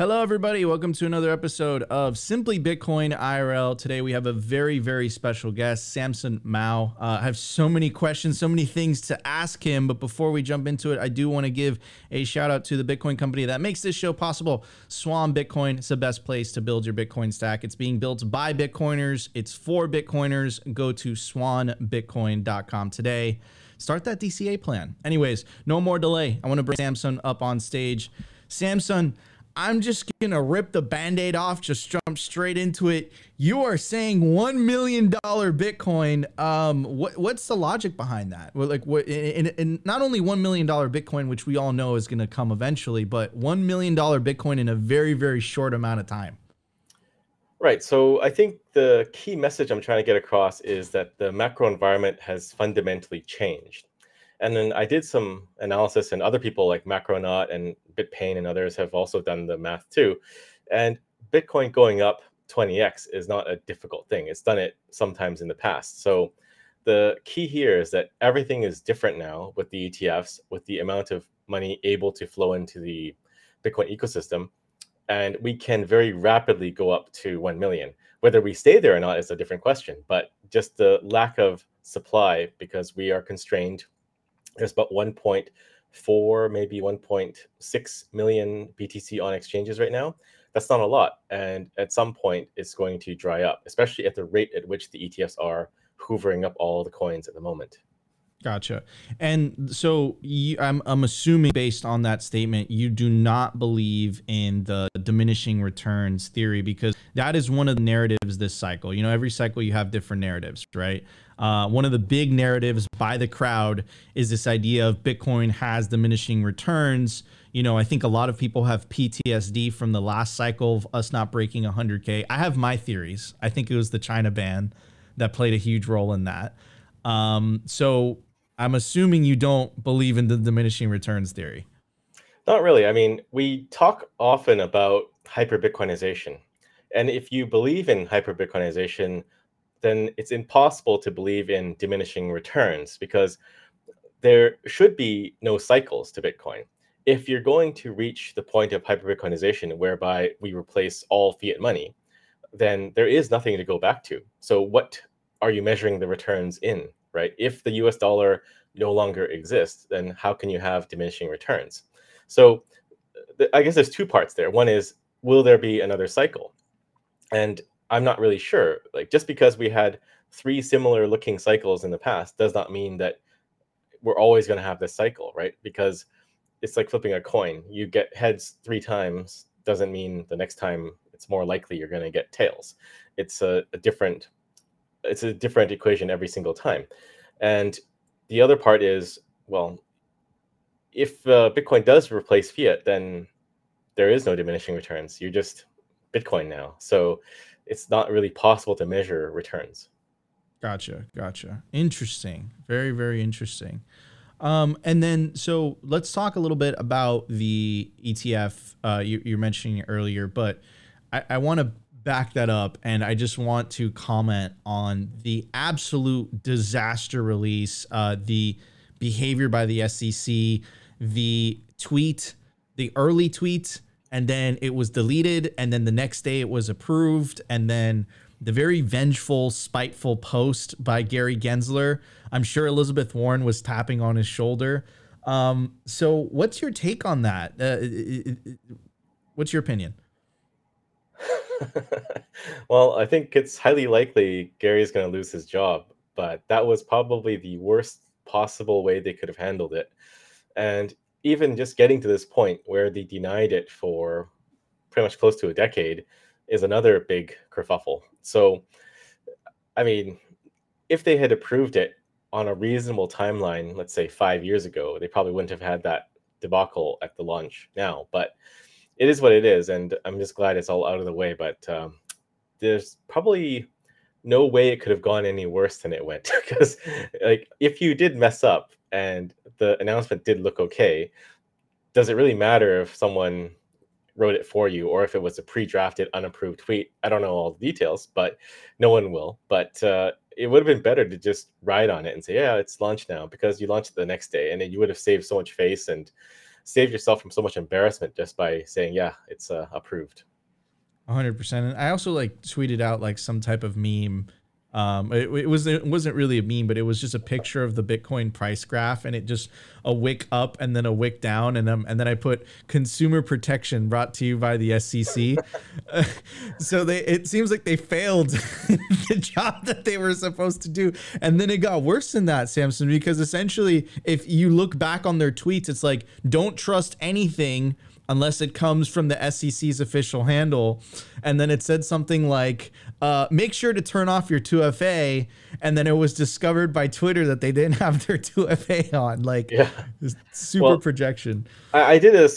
Hello, everybody. Welcome to another episode of Simply Bitcoin IRL. Today, we have a very, very special guest, Samson Mow. Uh, I have so many questions, so many things to ask him. But before we jump into it, I do want to give a shout out to the Bitcoin company that makes this show possible. Swan Bitcoin is the best place to build your Bitcoin stack. It's being built by Bitcoiners, it's for Bitcoiners. Go to swanbitcoin.com today. Start that DCA plan. Anyways, no more delay. I want to bring Samson up on stage. Samson, I'm just gonna rip the band-aid off, just jump straight into it. You are saying one million dollar Bitcoin. Um, what what's the logic behind that? Well, like what and, not only one million dollar Bitcoin, which we all know is gonna come eventually, but one million dollar Bitcoin in a very, very short amount of time. Right. So I think the key message I'm trying to get across is that the macro environment has fundamentally changed. And then I did some analysis, and other people like Macronaut and BitPaine and others have also done the math too. And Bitcoin going up 20x is not a difficult thing. It's done it sometimes in the past. So the key here is that everything is different now with the ETFs, with the amount of money able to flow into the Bitcoin ecosystem. And we can very rapidly go up to 1 million. Whether we stay there or not is a different question, but just the lack of supply because we are constrained there's about 1.4, maybe 1.6 million BTC on exchanges right now. That's not a lot. And at some point, it's going to dry up, especially at the rate at which the ETFs are hoovering up all the coins at the moment. Gotcha. And so you, I'm, I'm assuming based on that statement, you do not believe in the diminishing returns theory because that is one of the narratives this cycle. You know, every cycle you have different narratives, right? Uh, one of the big narratives by the crowd is this idea of Bitcoin has diminishing returns. You know, I think a lot of people have PTSD from the last cycle of us not breaking 100K. I have my theories. I think it was the China ban that played a huge role in that. Um, so I'm assuming you don't believe in the diminishing returns theory. Not really. I mean, we talk often about hyper Bitcoinization. And if you believe in hyper Bitcoinization, then it's impossible to believe in diminishing returns because there should be no cycles to Bitcoin. If you're going to reach the point of hyper Bitcoinization whereby we replace all fiat money, then there is nothing to go back to. So, what are you measuring the returns in? Right? If the US dollar no longer exists, then how can you have diminishing returns? So th- I guess there's two parts there. One is, will there be another cycle? And I'm not really sure. Like, just because we had three similar looking cycles in the past does not mean that we're always going to have this cycle, right? Because it's like flipping a coin. You get heads three times doesn't mean the next time it's more likely you're going to get tails. It's a, a different it's a different equation every single time. And the other part is, well, if uh, Bitcoin does replace fiat, then there is no diminishing returns. You're just Bitcoin now. So it's not really possible to measure returns. Gotcha. Gotcha. Interesting. Very, very interesting. Um, and then, so let's talk a little bit about the ETF uh, you, you're mentioning earlier, but I, I want to back that up and I just want to comment on the absolute disaster release, uh, the behavior by the SEC, the tweet, the early tweet, and then it was deleted, and then the next day it was approved, and then the very vengeful, spiteful post by Gary Gensler. I'm sure Elizabeth Warren was tapping on his shoulder. Um, so, what's your take on that? Uh, what's your opinion? well, I think it's highly likely Gary's going to lose his job, but that was probably the worst possible way they could have handled it. And even just getting to this point where they denied it for pretty much close to a decade is another big kerfuffle. So, I mean, if they had approved it on a reasonable timeline, let's say five years ago, they probably wouldn't have had that debacle at the launch now. But it is what it is, and I'm just glad it's all out of the way. But um, there's probably no way it could have gone any worse than it went because, like, if you did mess up and the announcement did look okay, does it really matter if someone wrote it for you or if it was a pre-drafted unapproved tweet i don't know all the details but no one will but uh, it would have been better to just ride on it and say yeah it's launched now because you launched it the next day and then you would have saved so much face and save yourself from so much embarrassment just by saying, "Yeah, it's uh, approved." 100%. And I also like tweeted out like some type of meme um, it, it, was it wasn't really a meme, but it was just a picture of the Bitcoin price graph, and it just a wick up and then a wick down, and um, and then I put consumer protection brought to you by the SEC. so they it seems like they failed the job that they were supposed to do, and then it got worse than that, Samson, because essentially, if you look back on their tweets, it's like don't trust anything unless it comes from the SEC's official handle. And then it said something like, uh, make sure to turn off your 2FA. And then it was discovered by Twitter that they didn't have their 2FA on. Like, yeah. super well, projection. I, I did a,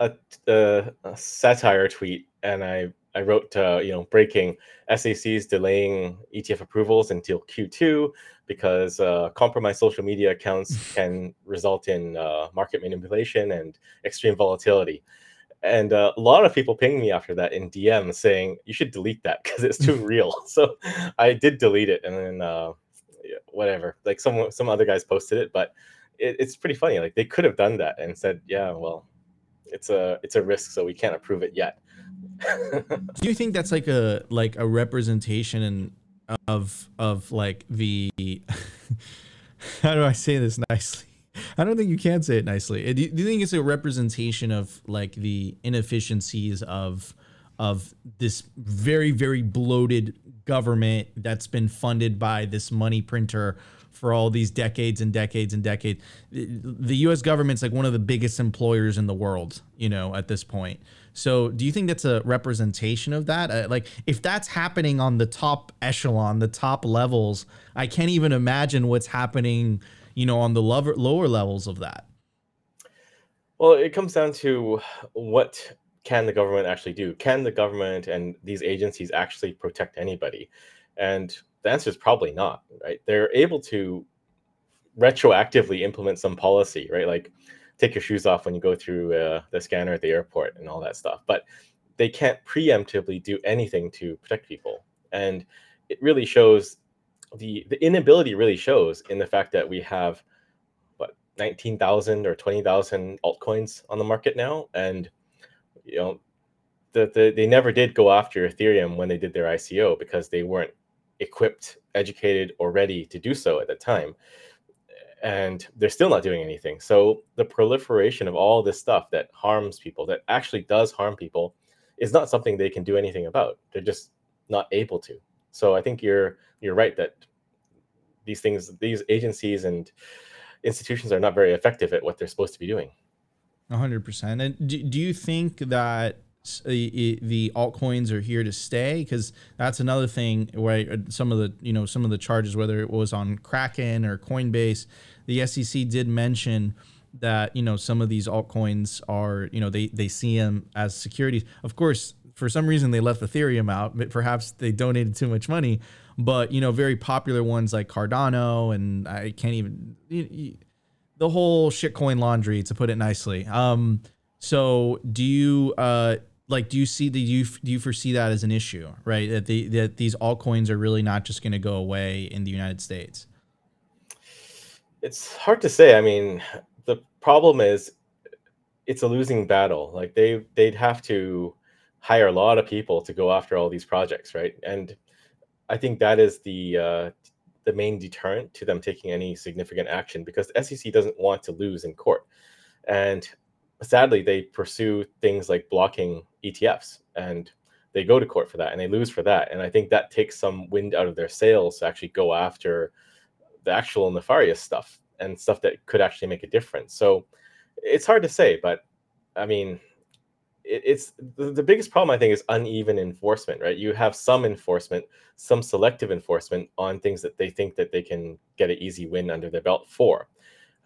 a, a, a, satire tweet and I, I wrote, uh, you know, breaking SEC's delaying ETF approvals until Q2 because uh, compromised social media accounts can result in uh, market manipulation and extreme volatility. And uh, a lot of people pinged me after that in DM saying you should delete that because it's too real. So I did delete it, and then uh, whatever. Like some some other guys posted it, but it, it's pretty funny. Like they could have done that and said, yeah, well, it's a it's a risk, so we can't approve it yet. Do you think that's like a like a representation of of like the how do I say this nicely? I don't think you can say it nicely. Do you, think it's a representation of like the inefficiencies of of this very very bloated government that's been funded by this money printer for all these decades and decades and decades. The US government's like one of the biggest employers in the world, you know, at this point. So, do you think that's a representation of that? Uh, like, if that's happening on the top echelon, the top levels, I can't even imagine what's happening, you know, on the lower lower levels of that. Well, it comes down to what can the government actually do? Can the government and these agencies actually protect anybody? And the answer is probably not. Right? They're able to retroactively implement some policy, right? Like take your shoes off when you go through uh, the scanner at the airport and all that stuff. But they can't preemptively do anything to protect people, and it really shows the the inability really shows in the fact that we have what 19,000 or 20,000 altcoins on the market now and you know the, the, they never did go after ethereum when they did their ico because they weren't equipped educated or ready to do so at the time and they're still not doing anything. So the proliferation of all this stuff that harms people, that actually does harm people, is not something they can do anything about. They're just not able to. So I think you're you're right that these things, these agencies and institutions are not very effective at what they're supposed to be doing. 100%. And do, do you think that the altcoins are here to stay because that's another thing where uh, some of the you know some of the charges whether it was on kraken or coinbase the sec did mention that you know some of these altcoins are you know they they see them as securities. Of course for some reason they left ethereum out perhaps they donated too much money but you know very popular ones like cardano and i can't even you, you, the whole shitcoin laundry to put it nicely. Um so do you uh like do you see the you, do you foresee that as an issue right? That the that these altcoins are really not just going to go away in the united states? It's hard to say. I mean the problem is it's a losing battle. Like they they'd have to hire a lot of people to go after all these projects right? And i think that is the uh, the main deterrent to them taking any significant action because the sec doesn't want to lose in court. And sadly, they pursue things like blocking ETFs and they go to court for that and they lose for that. And I think that takes some wind out of their sails to actually go after the actual nefarious stuff and stuff that could actually make a difference. So it's hard to say, but I mean, it, it's the, the biggest problem I think is uneven enforcement, right? You have some enforcement, some selective enforcement on things that they think that they can get an easy win under their belt for.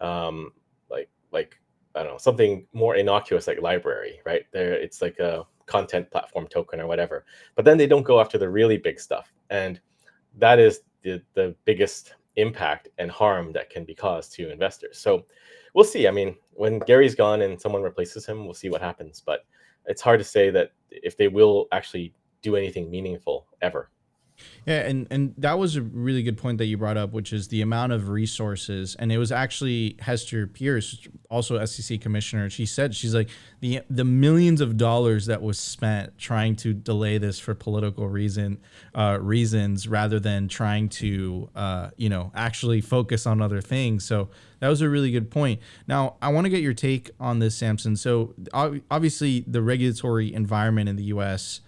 Um, like like I don't know, something more innocuous like LBRY, right? There, it's like a content platform token or whatever. But then they don't go after the really big stuff, and that is the the biggest impact and harm that can be caused to investors. So we'll see. I mean, when Gary's gone and someone replaces him, we'll see what happens. But it's hard to say that if they will actually do anything meaningful ever. Yeah, and and that was a really good point that you brought up, which is the amount of resources. And it was actually Hester Peirce, also SEC commissioner. She said she's like the the millions of dollars that was spent trying to delay this for political reason uh, reasons rather than trying to uh, you know actually focus on other things. So that was a really good point. Now I want to get your take on this, Samson. So obviously the regulatory environment in the U.S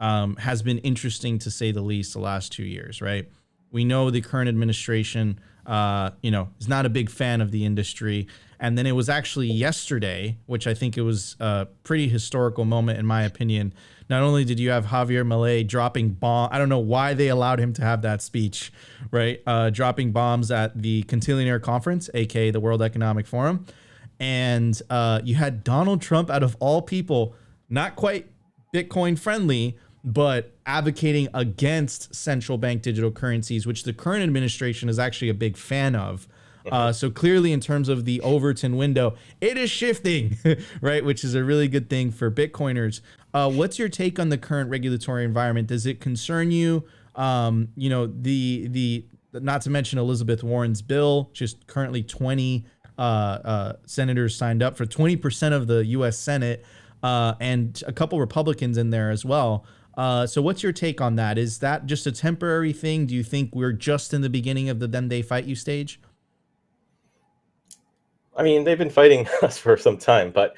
um, has been interesting to say the least the last two years, right? We know the current administration, uh, you know, is not a big fan of the industry. And then it was actually yesterday, which I think it was a pretty historical moment, in my opinion. Not only did you have Javier Milei dropping bomb, I don't know why they allowed him to have that speech, right? Uh, dropping bombs at the Cantillionaire Conference, aka the World Economic Forum, and uh, you had Donald Trump, out of all people, not quite Bitcoin friendly, but advocating against central bank digital currencies, which the current administration is actually a big fan of. Uh, so clearly, in terms of the Overton window, it is shifting, right? Which is a really good thing for Bitcoiners. Uh, what's your take on the current regulatory environment? Does it concern you? Um, you know, the the not to mention Elizabeth Warren's bill, just currently 20 uh, uh senators signed up for 20% of the U.S. Senate, uh, and a couple Republicans in there as well. Uh, so what's your take on that? Is that just a temporary thing? Do you think we're just in the beginning of the then they fight you stage? I mean, they've been fighting us for some time, but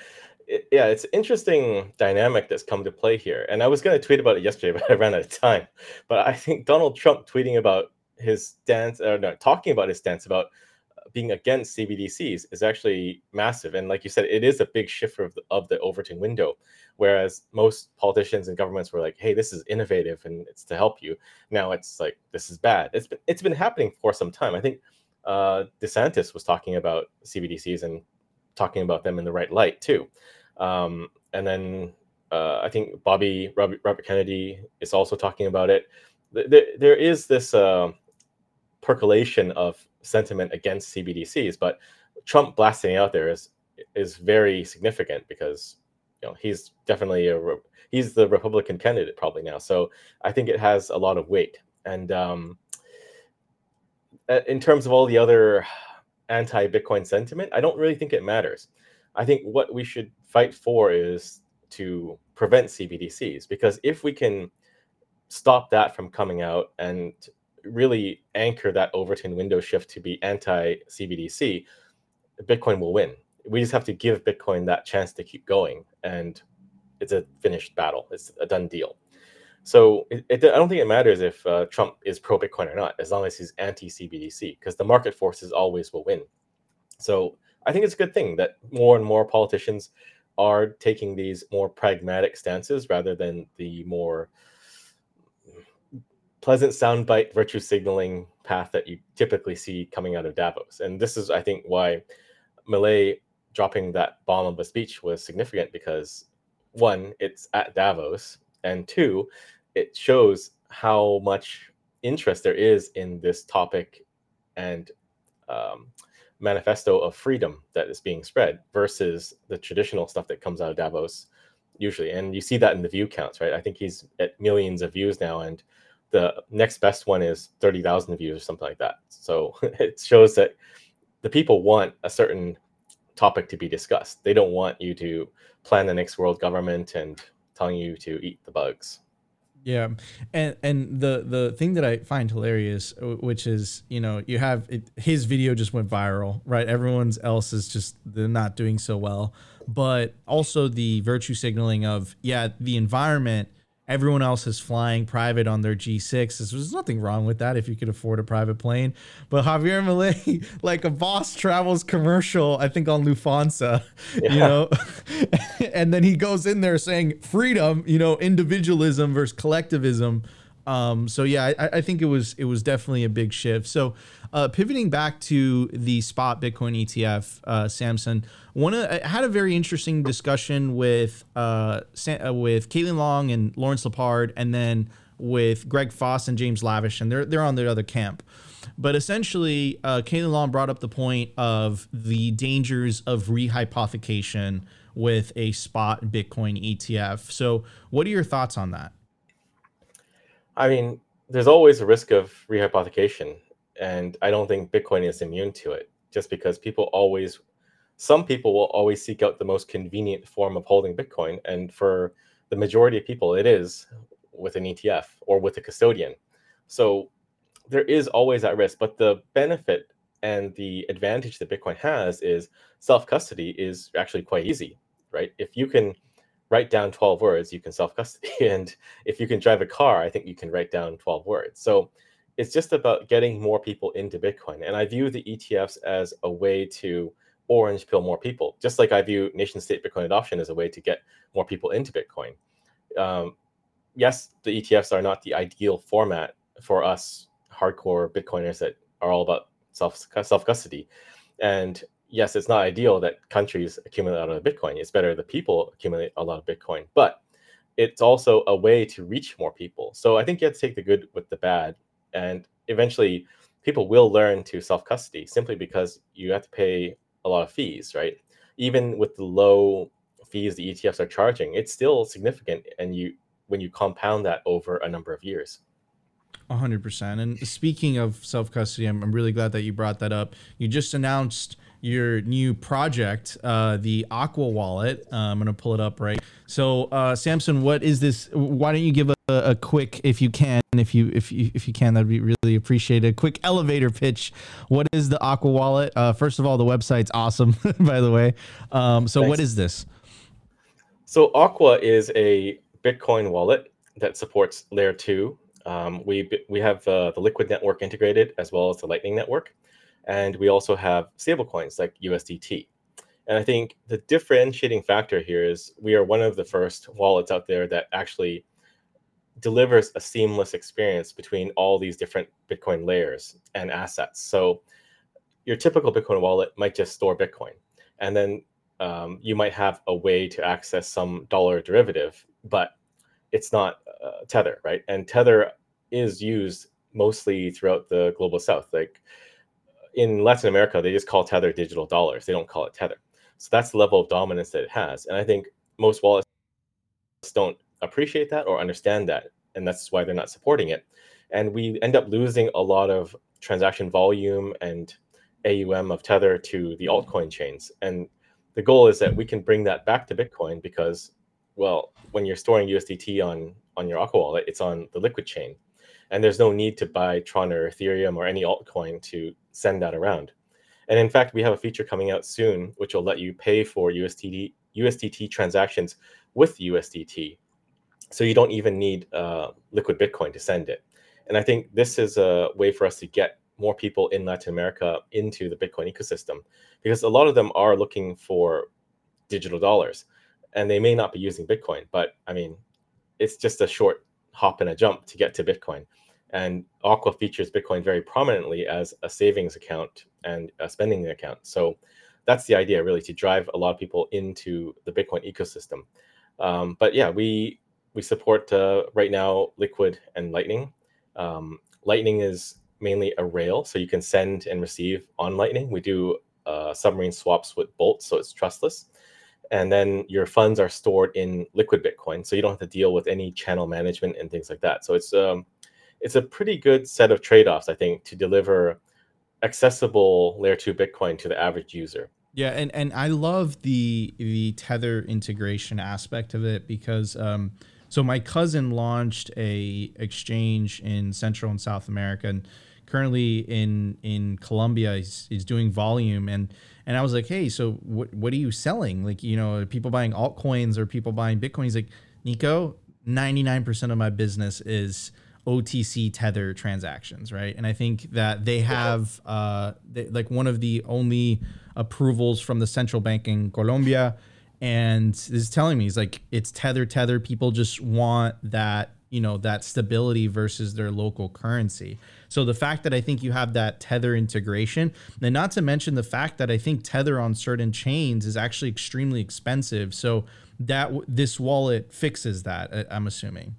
it, yeah, it's interesting dynamic that's come to play here. And I was going to tweet about it yesterday, but I ran out of time. But I think Donald Trump tweeting about his stance, or no, talking about his stance about being against CBDCs is actually massive. And like you said, it is a big shift of the, of the Overton window. Whereas most politicians and governments were like, "Hey, this is innovative and it's to help you." Now it's like this is bad. It's been it's been happening for some time. I think uh, DeSantis was talking about CBDCs and talking about them in the right light too. Um, and then uh, I think Bobby Robert, Robert, Kennedy is also talking about it. There, there is this uh, percolation of sentiment against CBDCs, but Trump blasting out there is is very significant because you know he's definitely a he's the Republican candidate probably now. So I think it has a lot of weight. And um, in terms of all the other anti-Bitcoin sentiment, I don't really think it matters. I think what we should fight for is to prevent CBDCs because if we can stop that from coming out and really anchor that Overton window shift to be anti CBDC, Bitcoin will win. We just have to give Bitcoin that chance to keep going, and it's a finished battle. It's a done deal. So it, it, I don't think it matters if uh, Trump is pro Bitcoin or not, as long as he's anti CBDC, because the market forces always will win. So I think it's a good thing that more and more politicians are taking these more pragmatic stances rather than the more pleasant soundbite virtue signaling path that you typically see coming out of Davos. And this is, I think, why Milei dropping that bomb of a speech was significant because one, it's at Davos, and two, it shows how much interest there is in this topic and um, manifesto of freedom that is being spread versus the traditional stuff that comes out of Davos usually. And you see that in the view counts, right? I think he's at millions of views now, and the next best one is 30,000 views or something like that. So it shows that the people want a certain topic to be discussed. They don't want you to plan the next world government and telling you to eat the bugs. Yeah, and and the the thing that I find hilarious, uh, which is you know you have it, his video just went viral, right? Everyone's else is just they're not doing so well, but also the virtue signaling of yeah the environment Everyone else is flying private on their G6. There's nothing wrong with that if you could afford a private plane. But Javier Milei, like a boss travels commercial, I think on Lufthansa, yeah. you know, and then he goes in there saying freedom, you know, individualism versus collectivism. Um, so yeah, I, I, think it was it was definitely a big shift. So uh, pivoting back to the spot Bitcoin ETF, uh, Samson, one I had a very interesting discussion with uh, uh, with Caitlin Long and Lawrence Lepard, and then with Greg Foss and James Lavish, and they're they're on the other camp. But essentially, uh, Caitlin Long brought up the point of the dangers of rehypothecation with a spot Bitcoin ETF. So, what are your thoughts on that? I mean, there's always a risk of rehypothecation, and I don't think Bitcoin is immune to it. Just because people always, some people will always seek out the most convenient form of holding Bitcoin, and for the majority of people, it is with an ETF or with a custodian. So there is always that risk, but the benefit and the advantage that Bitcoin has is self custody is actually quite easy, right? If you can write down 12 words, you can self custody. And if you can drive a car, I think you can write down 12 words. So it's just about getting more people into Bitcoin. And I view the ETFs as a way to orange pill more people, just like I view nation state Bitcoin adoption as a way to get more people into Bitcoin. Um, yes, the ETFs are not the ideal format for us hardcore Bitcoiners that are all about self self custody. And yes, it's not ideal that countries accumulate a lot of Bitcoin. It's better the people accumulate a lot of Bitcoin, but it's also a way to reach more people. So I think you have to take the good with the bad, and eventually, people will learn to self custody simply because you have to pay a lot of fees, right? Even with the low fees the ETFs are charging, it's still significant, and you when you compound that over a number of years. 100%. And speaking of self custody, I'm, I'm really glad that you brought that up. You just announced your new project, uh, the Aqua Wallet. Uh, I'm going to pull it up right. So, uh, Samson, what is this? Why don't you give a, a, quick, if you can, if you if you if you can, that'd be really appreciated. A quick elevator pitch. What is the Aqua Wallet? Uh, first of all, the website's awesome, by the way. Um, so, Thanks. what is this? So, Aqua is a Bitcoin wallet that supports Layer two um, we we have uh, the Liquid network integrated as well as the Lightning network, and we also have stablecoins like USDT. And I think the differentiating factor here is we are one of the first wallets out there that actually delivers a seamless experience between all these different Bitcoin layers and assets. So your typical Bitcoin wallet might just store Bitcoin, and then um, you might have a way to access some dollar derivative, but it's not uh, Tether, right? And Tether is used mostly throughout the global south. Like in Latin America, they just call Tether digital dollars. They don't call it Tether. So that's the level of dominance that it has. And I think most wallets don't appreciate that or understand that. And that's why they're not supporting it. And we end up losing a lot of transaction volume and AUM of Tether to the altcoin chains. And the goal is that we can bring that back to Bitcoin because, well, when you're storing USDT on on your Aqua wallet, it's on the Liquid chain and there's no need to buy Tron or Ethereum or any altcoin to send that around. And in fact, we have a feature coming out soon which will let you pay for USDT USDT transactions with USDT, so you don't even need uh, liquid Bitcoin to send it. And I think this is a way for us to get more people in Latin America into the Bitcoin ecosystem, because a lot of them are looking for digital dollars, and they may not be using Bitcoin, but I mean, it's just a short hop and a jump to get to Bitcoin. And Aqua features Bitcoin very prominently as a savings account and a spending account. So that's the idea, really, to drive a lot of people into the Bitcoin ecosystem. Um, but yeah, we we support uh, right now Liquid and Lightning. Um, Lightning is mainly a rail, so you can send and receive on Lightning. We do uh, submarine swaps with Boltz, so it's trustless and then your funds are stored in liquid bitcoin so you don't have to deal with any channel management and things like that. So it's um it's a pretty good set of trade-offs i think to deliver accessible layer 2 bitcoin to the average user. Yeah and and i love the the tether integration aspect of it because um so my cousin launched a exchange in central and south america and currently in in colombia he's, he's doing volume and and I was like, hey, so what what are you selling? Like, you know, people buying altcoins or people buying Bitcoin? He's like, Nico, 99% of my business is OTC tether transactions, right? And I think that they have uh, they, like one of the only approvals from the central bank in Colombia. And is telling me, he's like, it's tether, tether. People just want that you know that stability versus their local currency. So the fact that I think you have that tether integration, and not to mention the fact that I think tether on certain chains is actually extremely expensive. So that this wallet fixes that. I'm assuming.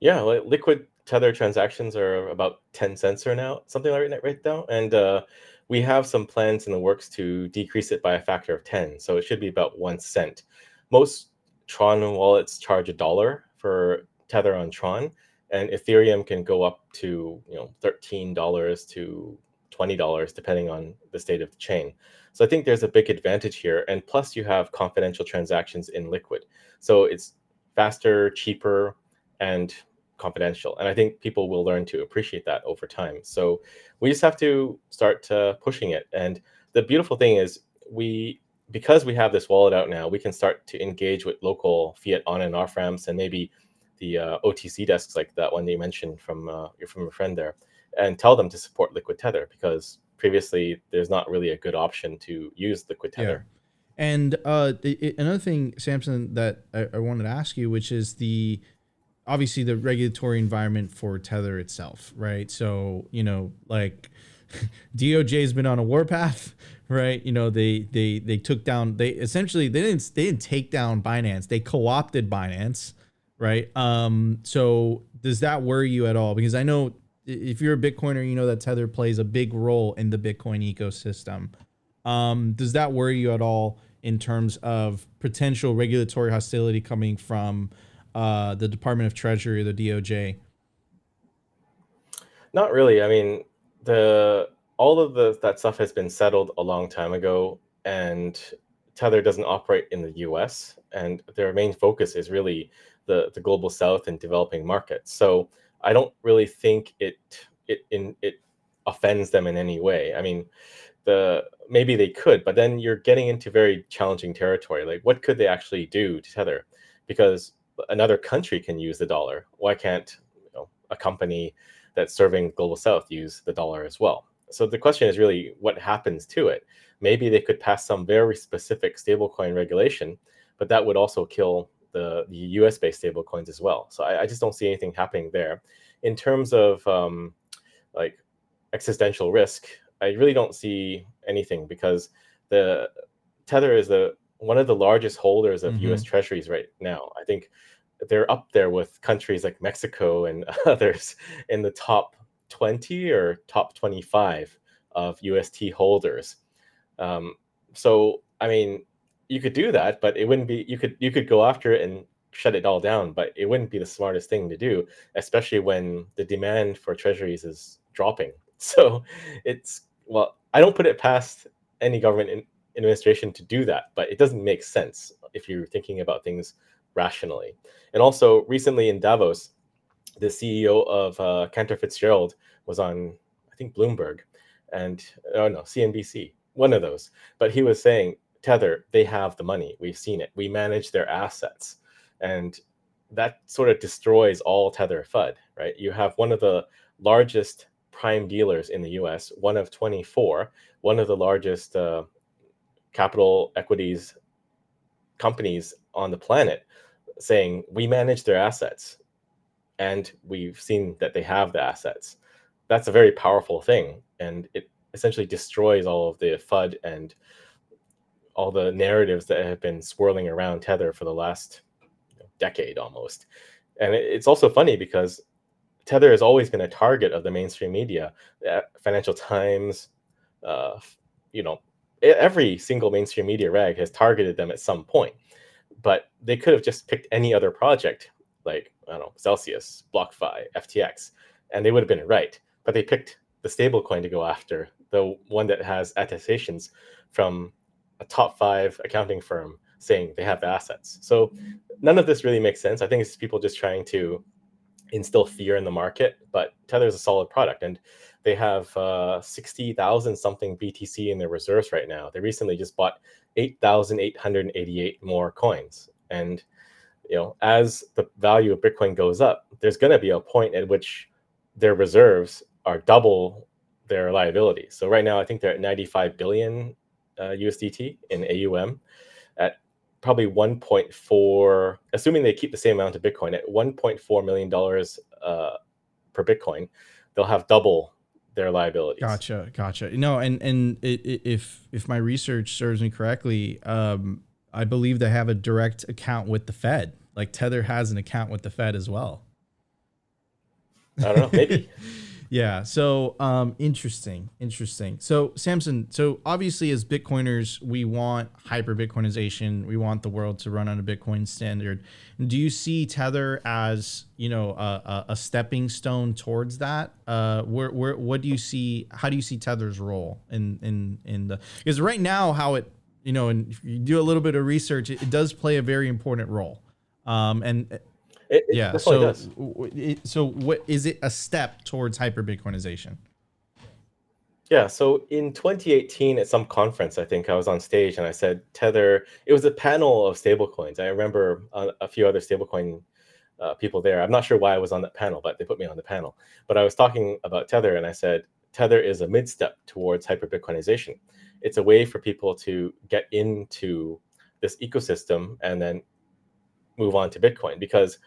Yeah, liquid tether transactions are about 10 cents or now, something like that right now, and uh, we have some plans in the works to decrease it by a factor of 10. So it should be about one cent. Most Tron wallets charge a dollar for Tether on Tron. And Ethereum can go up to you know thirteen dollars to twenty dollars depending on the state of the chain. So I think there's a big advantage here, and plus you have confidential transactions in Liquid, so it's faster, cheaper, and confidential. And I think people will learn to appreciate that over time. So we just have to start uh, pushing it. And the beautiful thing is we because we have this wallet out now, we can start to engage with local fiat on and off ramps and maybe the uh, OTC desks like that one that you mentioned from uh, from a friend there, and tell them to support Liquid Tether because previously there's not really a good option to use Liquid Tether. Yeah. And uh, another thing, Samson, that I, I wanted to ask you, which is the obviously the regulatory environment for Tether itself, right? So you know, like DOJ has been on a warpath, right? You know, they they they took down they essentially they didn't they didn't take down Binance, they co-opted Binance, right? Um, so does that worry you at all? Because I know if you're a Bitcoiner, you know that Tether plays a big role in the Bitcoin ecosystem. Um, does that worry you at all in terms of potential regulatory hostility coming from uh, the Department of Treasury, or the DOJ? Not really. I mean, the all of the that stuff has been settled a long time ago, and Tether doesn't operate in the U.S. and their main focus is really the the global South and developing markets. So I don't really think it it in it offends them in any way. I mean, the maybe they could, but then you're getting into very challenging territory. Like, what could they actually do to Tether? Because another country can use the dollar. Why can't you know, a company that's serving global south use the dollar as well? So the question is really what happens to it. Maybe they could pass some very specific stablecoin regulation, but that would also kill the, the US based stablecoins as well. So I, I, just don't see anything happening there. In terms of um, like existential risk, I really don't see anything because the Tether is the one of the largest holders of mm-hmm. US treasuries right now. I think they're up there with countries like Mexico and others in the top 20 or top 25 of UST holders. Um, so, I mean, you could do that, but it wouldn't be. You could you could go after it and shut it all down, but it wouldn't be the smartest thing to do, especially when the demand for treasuries is dropping. So, it's well, I don't put it past any government in, administration to do that, but it doesn't make sense if you're thinking about things rationally. And also, recently in Davos, the CEO of uh, Cantor Fitzgerald was on, I think, Bloomberg, and oh no, CNBC, one of those. But he was saying, Tether, they have the money. We've seen it. We manage their assets, and that sort of destroys all Tether FUD, right? You have one of the largest prime dealers in the U.S., one of 24, one of the largest uh, capital equities companies on the planet saying we manage their assets and we've seen that they have the assets that's a very powerful thing and it essentially destroys all of the fud and all the narratives that have been swirling around tether for the last decade almost. And it's also funny because tether has always been a target of the mainstream media. Uh, financial times uh, you know every single mainstream media rag has targeted them at some point. But they could have just picked any other project like I don't know Celsius, BlockFi, FTX, and they would have been right. But they picked the stablecoin to go after, the one that has attestations from a top five accounting firm saying they have the assets. So none of this really makes sense. I think it's people just trying to instill fear in the market. But Tether is a solid product, and they have uh, sixty thousand something BTC in their reserves right now. They recently just bought 8,888 more coins. And you know, as the value of Bitcoin goes up, there's going to be a point at which their reserves are double their liabilities. So right now, I think they're at 95 billion USDT in AUM at probably 1.4, assuming they keep the same amount of Bitcoin at 1.4 million dollars uh, per Bitcoin, they'll have double their liabilities. Gotcha, gotcha. No, and and it, it, if if my research serves me correctly, um, I believe they have a direct account with the Fed. Like Tether has an account with the Fed as well. I don't know, maybe. yeah. So um, interesting, interesting. So Samson, so obviously as Bitcoiners, we want hyper Bitcoinization. We want the world to run on a Bitcoin standard. Do you see Tether as you know a, a stepping stone towards that? Uh, where, where, what do you see? How do you see Tether's role in in in the? Because right now, how it you know, and if you do a little bit of research, it, it does play a very important role. Um, and it, it yeah. So. It, so what is it a step towards hyper Bitcoinization? Yeah. So in 2018, at some conference, I think I was on stage and I said Tether. It was a panel of stablecoins. I remember a, a few other stablecoin uh, people there. I'm not sure why I was on that panel, but they put me on the panel. But I was talking about Tether and I said Tether is a mid step towards hyper Bitcoinization. It's a way for people to get into this ecosystem and then move on to Bitcoin because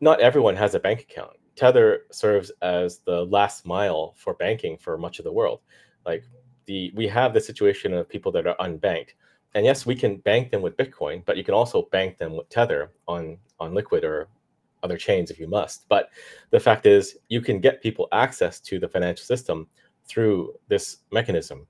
not everyone has a bank account. Tether serves as the last mile for banking for much of the world. Like the we have the situation of people that are unbanked. And yes, we can bank them with Bitcoin, but you can also bank them with Tether on on Liquid or other chains if you must. But the fact is you can get people access to the financial system through this mechanism.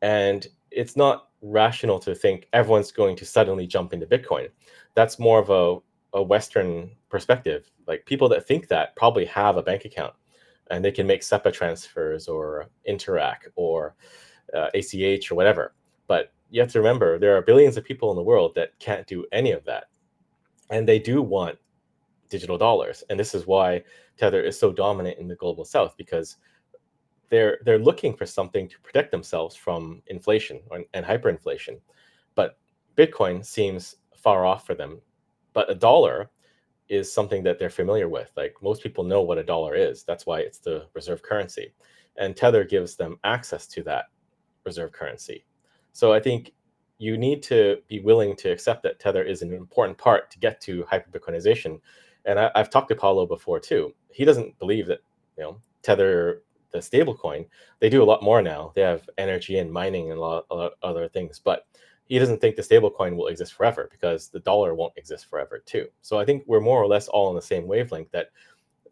And it's not rational to think everyone's going to suddenly jump into Bitcoin. That's more of a a Western perspective. Like people that think that probably have a bank account and they can make SEPA transfers or Interac or uh, ACH or whatever. But you have to remember there are billions of people in the world that can't do any of that. And they do want digital dollars. And this is why Tether is so dominant in the global south because they're they're looking for something to protect themselves from inflation and hyperinflation. But Bitcoin seems far off for them but a dollar is something that they're familiar with. Like most people know what a dollar is. That's why it's the reserve currency. And Tether gives them access to that reserve currency. So I think you need to be willing to accept that Tether is an important part to get to hyper Bitcoinization. And I, have talked to Paolo before too. He doesn't believe that you know Tether, the stablecoin, they do a lot more now. They have energy and mining and a lot of other things. But he doesn't think the stablecoin will exist forever because the dollar won't exist forever too. So I think we're more or less all on the same wavelength that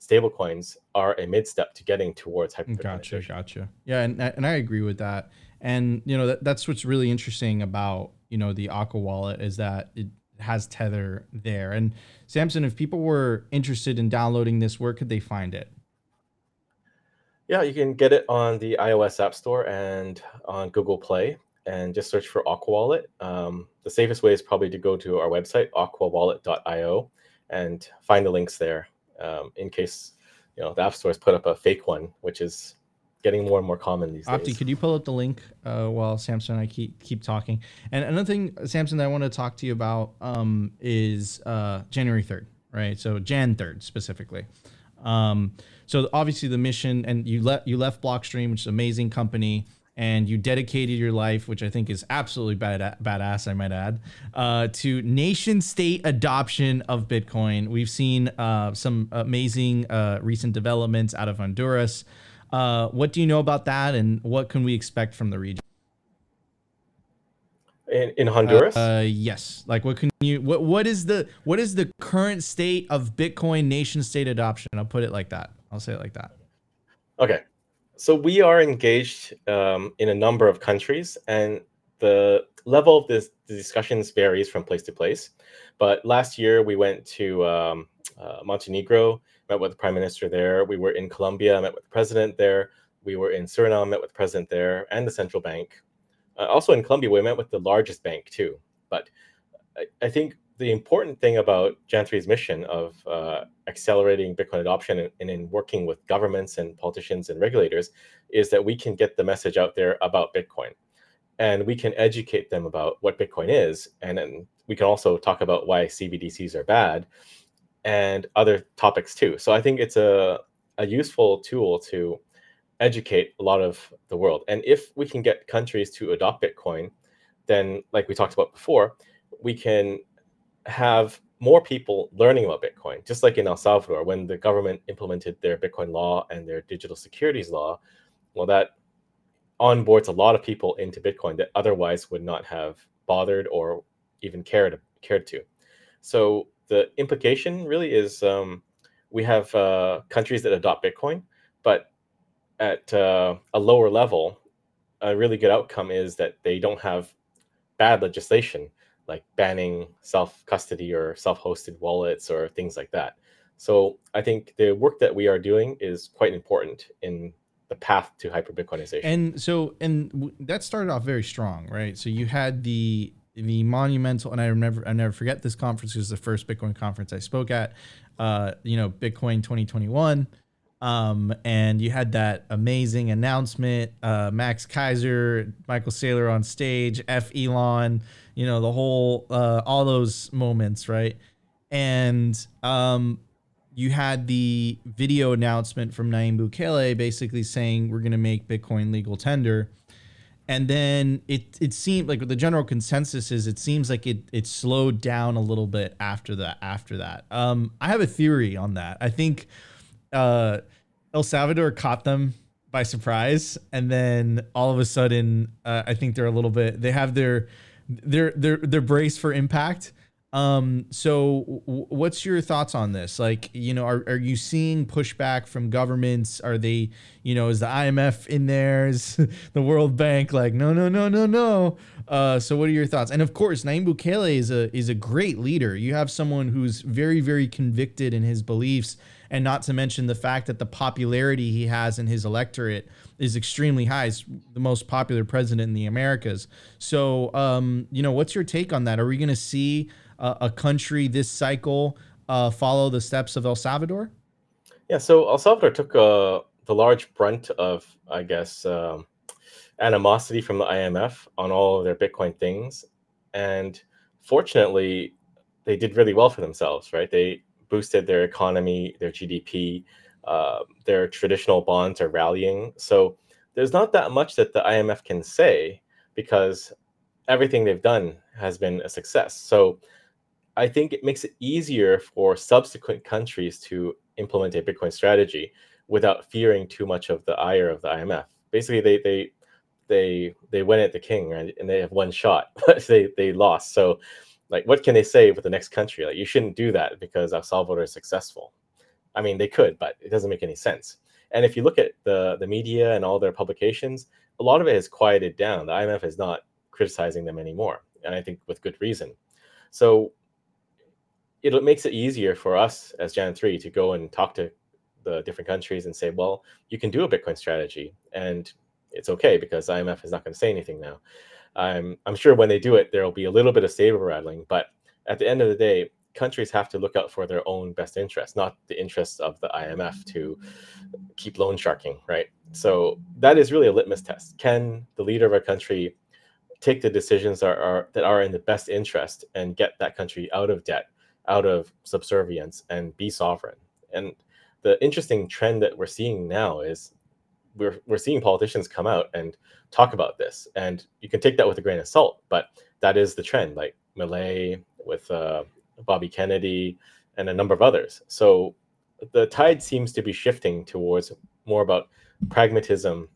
stablecoins are a mid step to getting towards hyper. Gotcha, gotcha. Yeah, and and I agree with that. And you know that, that's what's really interesting about you know the Aqua wallet is that it has Tether there. And Samson, if people were interested in downloading this, where could they find it? Yeah, you can get it on the iOS App Store and on Google Play and just search for Aqua Wallet. Um, the safest way is probably to go to our website, aquawallet.io, and find the links there um, in case you know the App Store has put up a fake one, which is getting more and more common these Opti, days. Opti, could you pull up the link uh, while Samson and I keep keep talking? And another thing, Samson, that I want to talk to you about um, is uh, January third, right? So Jan third specifically. Um, so obviously the mission, and you left you left Blockstream, which is an amazing company and you dedicated your life, which I think is absolutely bad, badass, I might add, uh, to nation state adoption of Bitcoin. We've seen uh, some amazing uh, recent developments out of Honduras. Uh, what do you know about that, and what can we expect from the region? In, in Honduras, uh, yes. Like, what can you? What what is the what is the current state of Bitcoin nation state adoption? I'll put it like that. I'll say it like that. Okay so we are engaged um, in a number of countries, and the level of this the discussions varies from place to place. But last year we went to um, uh, Montenegro, met with the prime minister there. We were in Colombia, met with the president there. We were in Suriname, met with the president there, and the central bank. Uh, also in Colombia, we met with the largest bank too. But I, I think the important thing about Jan3's mission of uh, accelerating Bitcoin adoption and, and, in working with governments and politicians and regulators is that we can get the message out there about Bitcoin. And we can educate them about what Bitcoin is. And then we can also talk about why CBDCs are bad and other topics too. So I think it's a, a useful tool to educate a lot of the world. And if we can get countries to adopt Bitcoin, then, like we talked about before, we can have more people learning about Bitcoin, just like in El Salvador, when the government implemented their Bitcoin law and their digital securities law, well, that onboards a lot of people into Bitcoin that otherwise would not have bothered or even cared cared to. So the implication really is um, we have uh, countries that adopt Bitcoin, but at uh, a lower level, a really good outcome is that they don't have bad legislation like banning self custody or self hosted wallets or things like that. So I think the work that we are doing is quite important in the path to hyper Bitcoinization. And so, and that started off very strong, right? So you had the the monumental, and I never I never forget this conference. It was the first Bitcoin conference I spoke at. Uh, you know, Bitcoin 2021. Um, and you had that amazing announcement, uh, Max Keiser, Michael Saylor on stage, F Elon, you know, the whole, uh, all those moments, right? And um, you had the video announcement from Nayib Bukele basically saying we're going to make Bitcoin legal tender. And then it it seemed like the general consensus is it seems like it it slowed down a little bit after that after that. Um, I have a theory on that. I think uh, El Salvador caught them by surprise, and then all of a sudden, uh, I think they're a little bit. They have their their their their brace for impact. Um, so w- what's your thoughts on this? Like, you know, are, are you seeing pushback from governments? Are they, you know, is the IMF in there? Is the World Bank like, no, no, no, no, no. Uh, so what are your thoughts? And of course, Nayib Bukele is a is a great leader. You have someone who's very, very convicted in his beliefs and not to mention the fact that the popularity he has in his electorate is extremely high. He's the most popular president in the Americas. So, um, you know, what's your take on that? Are we going to see a country this cycle uh, follow the steps of El Salvador? Yeah, so El Salvador took uh, the large brunt of, I guess, um, animosity from the IMF on all of their Bitcoin things, and fortunately, they did really well for themselves. Right? They boosted their economy, their GDP. Uh, their traditional bonds are rallying. So there's not that much that the IMF can say because everything they've done has been a success. So I think it makes it easier for subsequent countries to implement a Bitcoin strategy without fearing too much of the ire of the IMF. Basically, they they they they went at the king, right? And they have one shot, but they they lost. So like what can they say with the next country? Like you shouldn't do that because el salvador is successful. I mean they could but it doesn't make any sense. And if you look at the the media and all their publications a lot of it has quieted down. The imf is not criticizing them anymore and i think with good reason. So it makes it easier for us as jan 3 to go and talk to the different countries and say well you can do a bitcoin strategy and it's okay because imf is not going to say anything now I'm I'm sure when they do it, there will be a little bit of saber rattling. But at the end of the day, countries have to look out for their own best interests, not the interests of the IMF to keep loan sharking, right? So that is really a litmus test. Can the leader of a country take the decisions that are, that are in the best interest and get that country out of debt, out of subservience, and be sovereign? And the interesting trend that we're seeing now is we're we're seeing politicians come out and talk about this, and you can take that with a grain of salt, but that is the trend. Like Milei with uh, Bobby Kennedy and a number of others. So the tide seems to be shifting towards more about pragmatism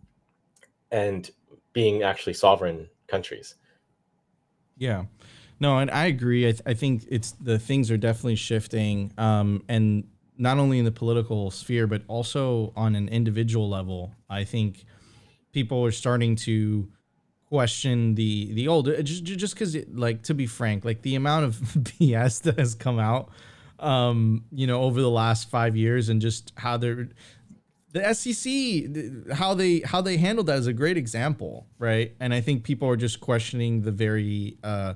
and being actually sovereign countries. Yeah. No, and I agree. I, th- I think it's the things are definitely shifting. Um, and not only in the political sphere but also on an individual level. I think people are starting to question the the old just just because like to be frank like the amount of bs that has come out um you know over the last five years and just how they're the SEC how they how they handled that is a great example right and I think people are just questioning the very uh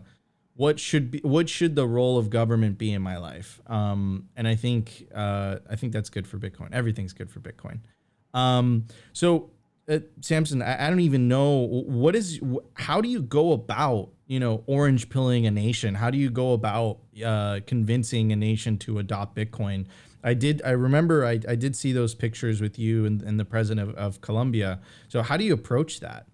what should be what should the role of government be in my life? Um, and i think uh, i think that's good for bitcoin. Everything's good for bitcoin. Um, so uh, samson I, I, don't even know what is how do you go about you know orange pilling a nation? How do you go about uh, convincing a nation to adopt bitcoin? I did i remember i, I did see those pictures with you and, and the president of, of colombia. So how do you approach that?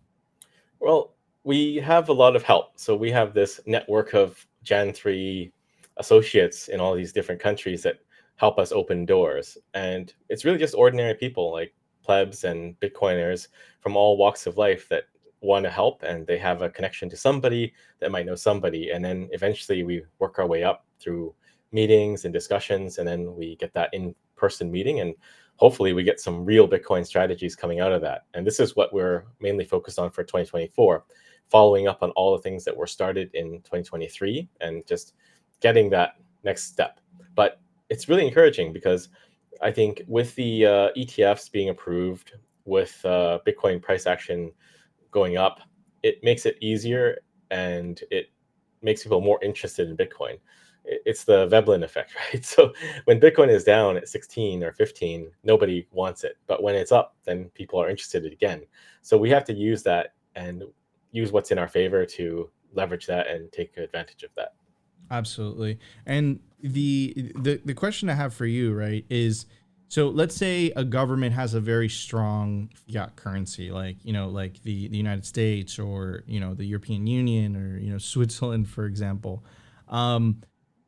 Well we have a lot of help. So we have this network of Jan3 associates in all these different countries that help us open doors. And it's really just ordinary people like plebs and Bitcoiners from all walks of life that want to help and they have a connection to somebody that might know somebody. And then eventually we work our way up through meetings and discussions, and then we get that in in-person meeting and hopefully we get some real Bitcoin strategies coming out of that. And this is what we're mainly focused on for 2024, following up on all the things that were started in 2023 and just getting that next step. But it's really encouraging because I think with the uh, ETFs being approved, with uh, Bitcoin price action going up, it makes it easier and it makes people more interested in Bitcoin. It's the Veblen effect, right? So when Bitcoin is down at 16 or 15, nobody wants it. But when it's up, then people are interested again. So we have to use that and use what's in our favor to leverage that and take advantage of that. Absolutely. And the the the question I have for you, right, is so let's say a government has a very strong fiat currency, like you know, like the the United States or you know the European Union or you know Switzerland, for example. Um,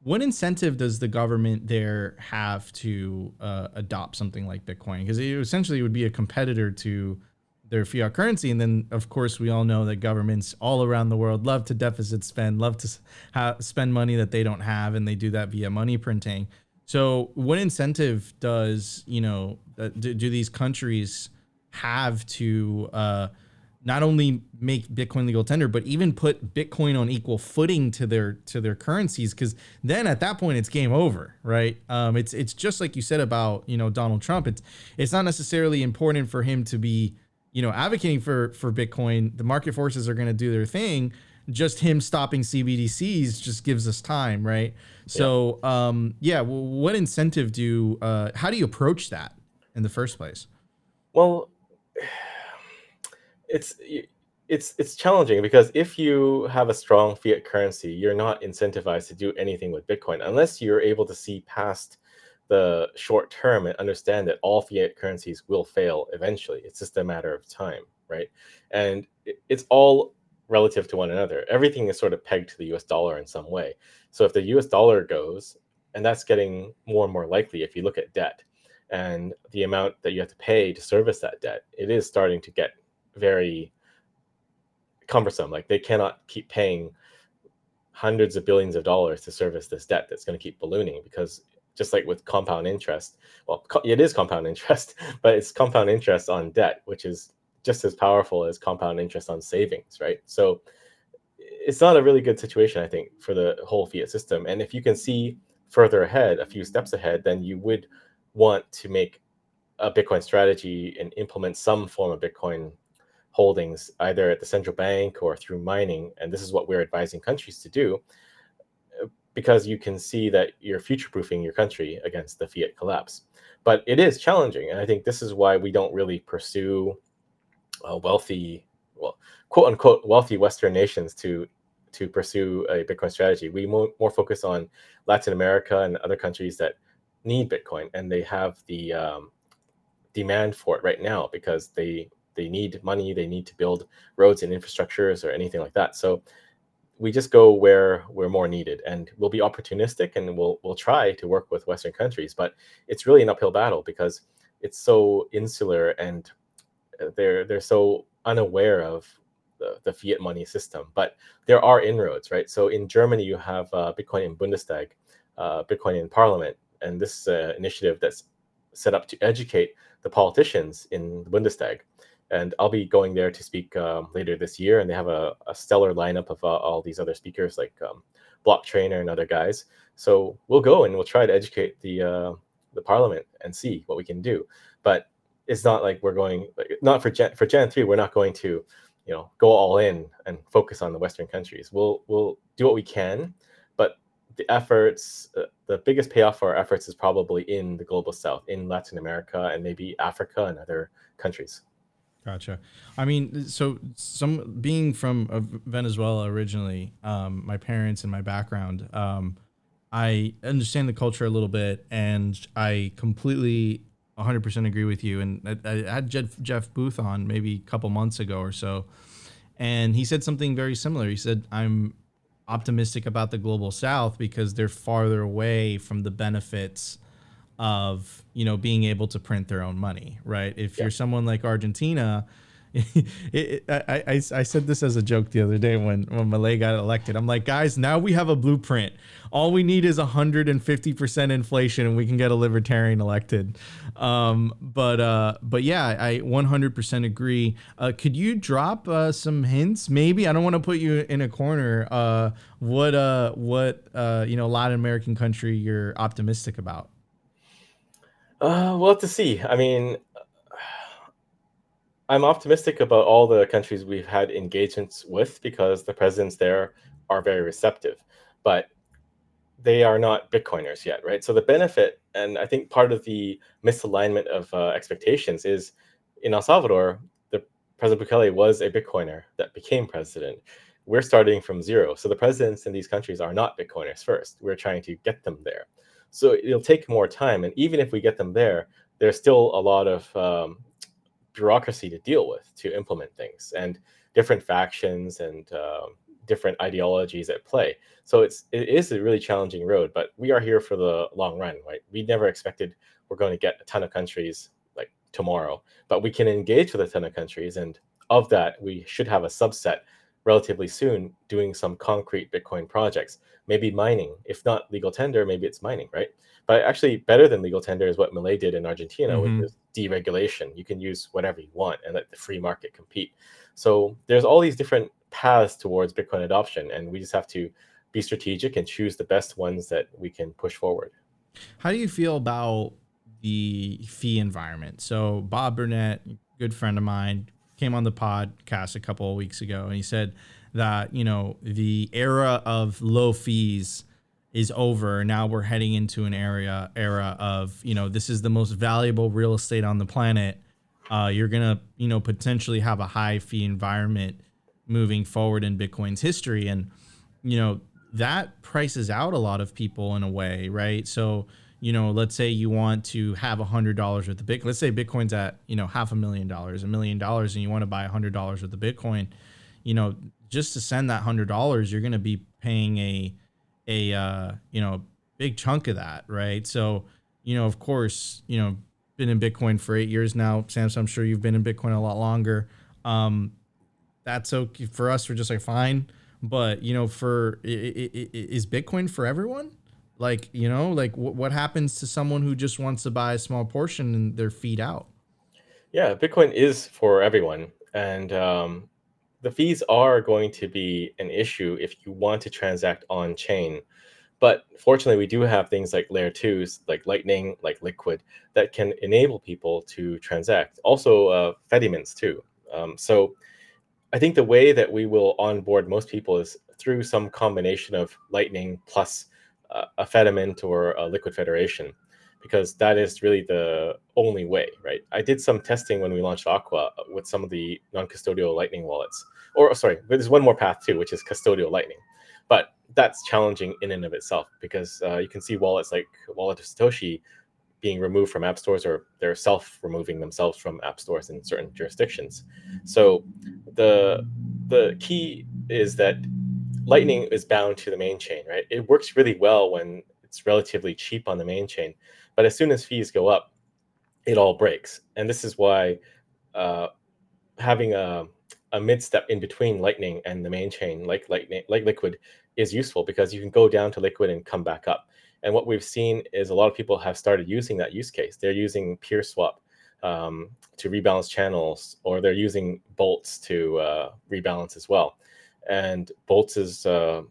what incentive does the government there have to uh, adopt something like Bitcoin? Because it essentially would be a competitor to their fiat currency. And then, of course, we all know that governments all around the world love to deficit spend, love to ha- spend money that they don't have, and they do that via money printing. So, what incentive does you know uh, do, do, these countries have to uh, not only make Bitcoin legal tender, but even put Bitcoin on equal footing to their to their currencies? Because then at that point, it's game over, right? Um, it's it's just like you said about you know Donald Trump. It's it's not necessarily important for him to be you know, advocating for for Bitcoin, the market forces are going to do their thing. Just him stopping CBDCs just gives us time, right? So, yeah. um, yeah. Well, what incentive do? Uh, how do you approach that in the first place? Well, it's it's it's challenging because if you have a strong fiat currency, you're not incentivized to do anything with Bitcoin unless you're able to see past the short term and understand that all fiat currencies will fail eventually. It's just a matter of time, right? And it's all relative to one another. Everything is sort of pegged to the US dollar in some way. So if the US dollar goes, and that's getting more and more likely if you look at debt and the amount that you have to pay to service that debt, it is starting to get very cumbersome. Like they cannot keep paying hundreds of billions of dollars to service this debt that's going to keep ballooning because just like with compound interest. Well, it is compound interest, but it's compound interest on debt, which is just as powerful as compound interest on savings, right? So it's not a really good situation, I think, for the whole fiat system. And if you can see further ahead, a few steps ahead, then you would want to make a Bitcoin strategy and implement some form of Bitcoin holdings, either at the central bank or through mining. And this is what we're advising countries to do because you can see that you're future proofing your country against the fiat collapse. But it is challenging. And I think this is why we don't really pursue uh, wealthy, well, quote unquote, wealthy Western nations to to pursue a Bitcoin strategy. We more, more focus on Latin America and other countries that need Bitcoin and they have the um, demand for it right now because they they need money, they need to build roads and infrastructures or anything like that. So we just go where we're more needed and we'll be opportunistic and we'll we'll try to work with western countries but it's really an uphill battle because it's so insular and uh, they're they're so unaware of the, the fiat money system but there are inroads right? So in germany you have uh, bitcoin in bundestag uh, bitcoin in parliament and this is an initiative that's set up to educate the politicians in the bundestag and I'll be going there to speak um, later this year. And they have a, a stellar lineup of uh, all these other speakers like um, Blocktrainer and other guys. So we'll go and we'll try to educate the uh, the parliament and see what we can do. But it's not like we're going not for Jan for Jan three. We're not going to you know go all in and focus on the Western countries. We'll we'll do what we can, but the efforts, uh, the biggest payoff for our efforts is probably in the global south, in Latin America and maybe Africa and other countries. Gotcha. I mean, so some being from uh, Venezuela originally, um, my parents and my background, um, I understand the culture a little bit, and I completely 100% agree with you. And I, I had Jeff, Jeff Booth on maybe a couple months ago or so, and he said something very similar. He said, "I'm optimistic about the global South because they're farther away from the benefits." Of you know being able to print their own money right if yeah. you're someone like argentina it, I, I, I said this as a joke the other day when, when Milei got elected. I'm like, guys, now we have a blueprint. All we need is 150% inflation and we can get a libertarian elected. Um, but uh, but yeah, I 100% agree. Uh, could you drop uh, some hints? Maybe I don't want to put you in a corner. Uh, what uh, what uh, you know, Latin American country you're optimistic about? Uh, we'll have to see. I mean, I'm optimistic about all the countries we've had engagements with because the presidents there are very receptive, but they are not Bitcoiners yet, right? So the benefit, and I think part of the misalignment of uh, expectations is in El Salvador, the President Bukele was a Bitcoiner that became president. We're starting from zero. So the presidents in these countries are not Bitcoiners first. We're trying to get them there. So it'll take more time. And even if we get them there, there's still a lot of um, bureaucracy to deal with to implement things and different factions and um, different ideologies at play. So it's it is a really challenging road, but we are here for the long run, right? We never expected we're going to get a ton of countries like tomorrow, but we can engage with a ton of countries, and of that, we should have a subset relatively soon doing some concrete Bitcoin projects, maybe mining. If not legal tender, maybe it's mining, right? But actually, better than legal tender is what Milei did in Argentina, mm-hmm. which is deregulation. You can use whatever you want and let the free market compete. So there's all these different paths towards Bitcoin adoption, and we just have to be strategic and choose the best ones that we can push forward. How do you feel about the fee environment? So Bob Burnett, good friend of mine, came on the podcast a couple of weeks ago and he said that you know the era of low fees is over. Now we're heading into an area era of you know this is the most valuable real estate on the planet. Uh, you're gonna you know potentially have a high fee environment moving forward in bitcoin's history. And you know that prices out a lot of people in a way right? So you know, let's say you want to have a hundred dollars worth of Bitcoin. Let's say Bitcoin's at, you know, half a million dollars, a million dollars, and you want to buy a hundred dollars worth of Bitcoin, you know, just to send that hundred dollars, you're going to be paying a, a, uh, you know, big chunk of that. Right. So, you know, of course, you know, been in Bitcoin for eight years now. Samson, I'm sure you've been in Bitcoin a lot longer. Um, that's okay for us. We're just like, fine. But, you know, for, is Bitcoin for everyone? Like, you know, like what happens to someone who just wants to buy a small portion and they're feed out? Yeah, Bitcoin is for everyone. And um, the fees are going to be an issue if you want to transact on chain. But fortunately, we do have things like layer twos, like Lightning, like Liquid, that can enable people to transact. Also, uh, Fedimints too. Um, so I think the way that we will onboard most people is through some combination of Lightning plus a Fedimint or a Liquid Federation, because that is really the only way, right? I did some testing when we launched Aqua with some of the non-custodial Lightning wallets, or sorry, there's one more path too, which is custodial Lightning, but that's challenging in and of itself because uh, you can see wallets like Wallet of Satoshi being removed from app stores or they're self-removing themselves from app stores in certain jurisdictions. So the the key is that Lightning is bound to the main chain, right? It works really well when it's relatively cheap on the main chain, but as soon as fees go up, it all breaks. And this is why uh, having a, a mid step in between Lightning and the main chain, like Lightning, like Liquid, is useful because you can go down to Liquid and come back up. And what we've seen is a lot of people have started using that use case. They're using peer swap um, to rebalance channels, or they're using Boltz to uh, rebalance as well and Boltz's uh,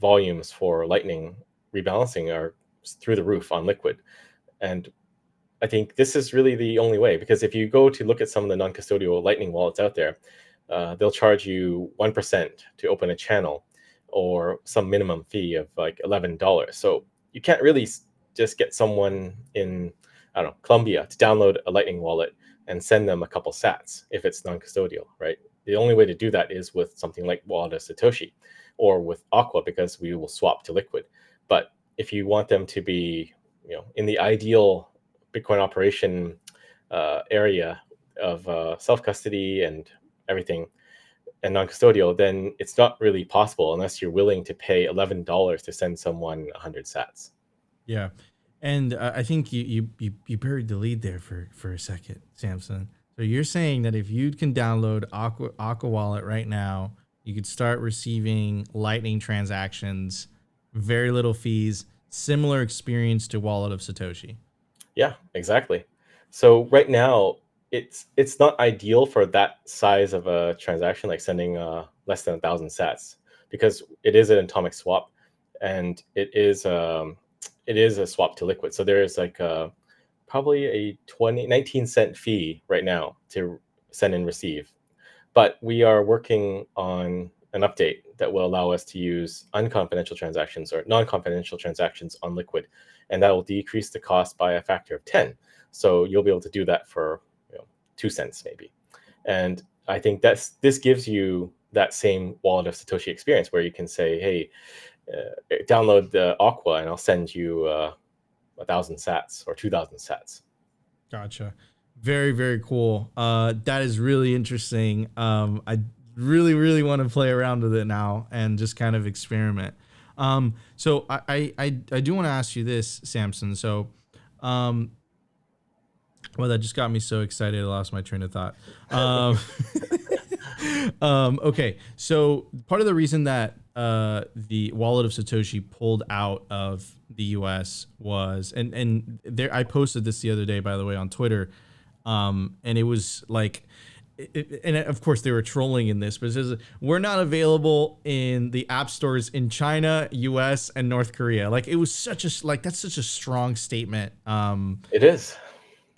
volumes for Lightning rebalancing are through the roof on Liquid, and I think this is really the only way because if you go to look at some of the non-custodial Lightning wallets out there, uh, they'll charge you one percent to open a channel, or some minimum fee of like eleven dollars. So you can't really just get someone in I don't know Colombia to download a Lightning wallet and send them a couple Sats if it's non-custodial, right? the only way to do that is with something like Wallet Satoshi or with Aqua because we will swap to Liquid. But if you want them to be, you know, in the ideal Bitcoin operation uh, area of uh, self custody and everything and non-custodial, then it's not really possible unless you're willing to pay eleven dollars to send someone 100 Sats. Yeah, and uh, I think you, you you you buried the lead there for for a second, Samson. So you're saying that if you can download Aqua Aqua Wallet right now, you could start receiving Lightning transactions, very little fees, similar experience to Wallet of Satoshi. Yeah, exactly. So right now, it's it's not ideal for that size of a transaction, like sending uh, less than a thousand Sats, because it is an atomic swap, and it is um, it is a swap to liquid. So there is like a, probably a 20, 19 cent fee right now to send and receive, but we are working on an update that will allow us to use unconfidential transactions or non-confidential transactions on liquid and that will decrease the cost by a factor of 10 so you'll be able to do that for you know, two cents maybe. And i think that's this gives you that same wallet of satoshi experience where you can say hey uh, download the aqua and i'll send you uh, a thousand sats or 2000 sats. Gotcha. Very very cool. Uh, that is really interesting. Um, i really really want to play around with it now and just kind of experiment um, so I, I, I do want to ask you this, Samson. So, um, well, that just got me so excited. I lost my train of thought. Um, um, okay. So part of the reason that, uh, the wallet of Satoshi pulled out of the US was, and, and there, I posted this the other day, by the way, on Twitter. Um, and it was like, it, and of course they were trolling in this, but it says we're not available in the app stores in China, U.S., and North Korea. Like it was such a like that's such a strong statement. Um, it is.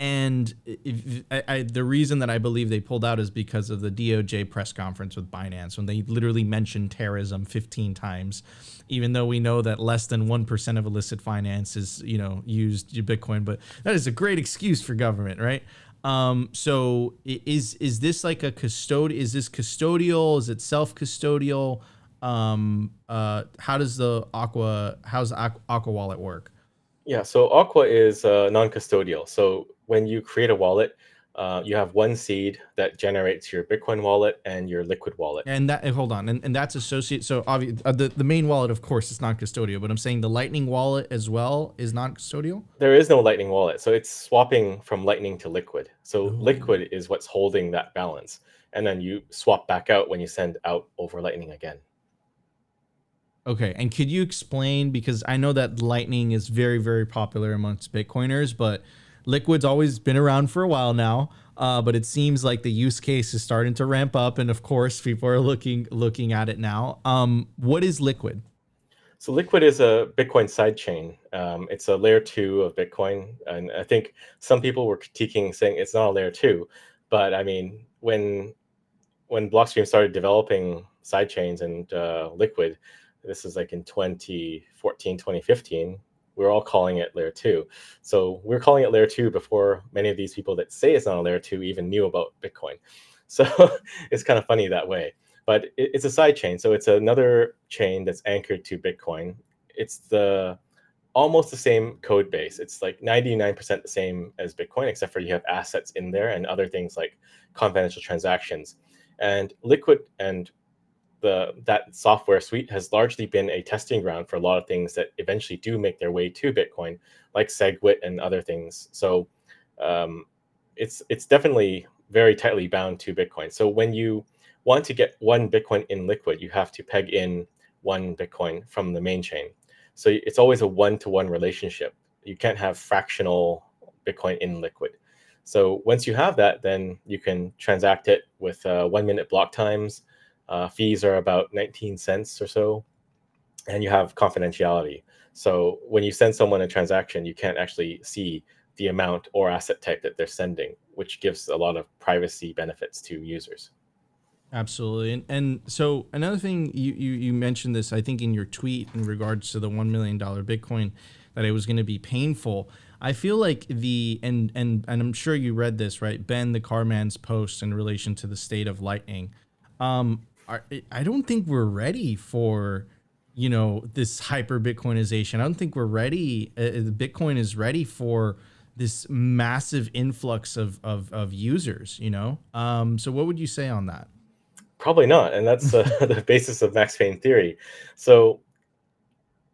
And if, I, I, the reason that I believe they pulled out is because of the DOJ press conference with Binance when they literally mentioned terrorism 15 times, even though we know that less than 1% of illicit finance is, you know, used Bitcoin. But that is a great excuse for government, right? Um, so is is this like a custod? Is this custodial? Is it self custodial? Um, uh, how does the Aqua how's Aqua, Wallet work? Yeah, so Aqua is uh, non custodial. So when you create a wallet, uh, you have one seed that generates your Bitcoin wallet and your Liquid wallet. And that hold on, and, and that's associated. So obviously, uh, the the main wallet, of course, is non custodial. But I'm saying the Lightning wallet as well is non custodial. There is no Lightning wallet, so it's swapping from Lightning to Liquid. So Ooh. Liquid is what's holding that balance, and then you swap back out when you send out over Lightning again. Okay, and could you explain because I know that Lightning is very very popular amongst Bitcoiners, but Liquid's always been around for a while now, uh, but it seems like the use case is starting to ramp up, and of course, people are looking looking at it now. Um, what is Liquid? So Liquid is a Bitcoin sidechain. Um, it's a layer two of Bitcoin, and I think some people were critiquing saying it's not a layer two, but I mean when when Blockstream started developing sidechains and uh, Liquid, this is like in 2014, 2015 we are all calling it layer two. So we are calling it layer two before many of these people that say it's not a layer two even knew about Bitcoin. So it's kind of funny that way. But it, it's a side chain. So it's another chain that's anchored to Bitcoin. It's the almost the same code base. It's like 99% the same as Bitcoin, except for you have assets in there and other things like confidential transactions. And Liquid and the that software suite has largely been a testing ground for a lot of things that eventually do make their way to Bitcoin, like SegWit and other things. So um, it's it's definitely very tightly bound to Bitcoin. So when you want to get one Bitcoin in Liquid, you have to peg in one Bitcoin from the main chain. So it's always a one-to-one relationship. You can't have fractional Bitcoin in Liquid. So once you have that, then you can transact it with uh, one-minute block times uh, fees are about 19 cents or so, and you have confidentiality. So when you send someone a transaction, you can't actually see the amount or asset type that they're sending, which gives a lot of privacy benefits to users. Absolutely. And, and so another thing you, you, you mentioned this, I think in your tweet in regards to the $1 million Bitcoin, that it was going to be painful. I feel like the, and, and, and I'm sure you read this, right? Benthecarman's post in relation to the state of lightning. Um, are, I don't think we're ready for you know this hyper bitcoinization. I don't think we're ready uh, uh bitcoin is ready for this massive influx of of, of users you know? Um, so what would you say on that? Probably not and that's uh, the basis of max pain theory. So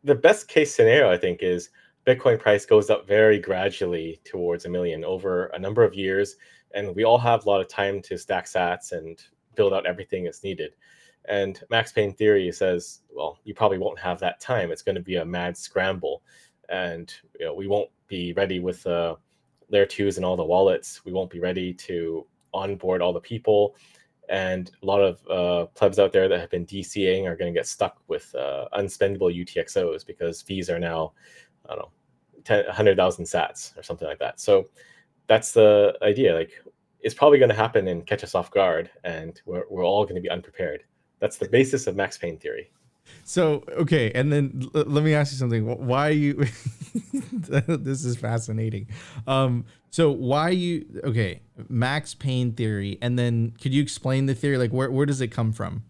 the best case scenario i think is Bitcoin price goes up very gradually towards a million over a number of years, and we all have a lot of time to stack sats and build out everything that's needed. And Max Pain theory says, well, you probably won't have that time. It's going to be a mad scramble, and you know we won't be ready with uh, layer twos and all the wallets. We won't be ready to onboard all the people, and a lot of uh, plebs out there that have been DCAing are going to get stuck with uh, unspendable UTXOs because fees are now, I don't know, 100,000 sats or something like that. So that's the idea. Like it's probably going to happen and catch us off guard, and we're, we're all going to be unprepared. That's the basis of Max Pain theory. So okay, and then l- let me ask you something. Why you? this is fascinating. Um, so why you? Okay, Max Pain theory, and then could you explain the theory? Like, where where does it come from?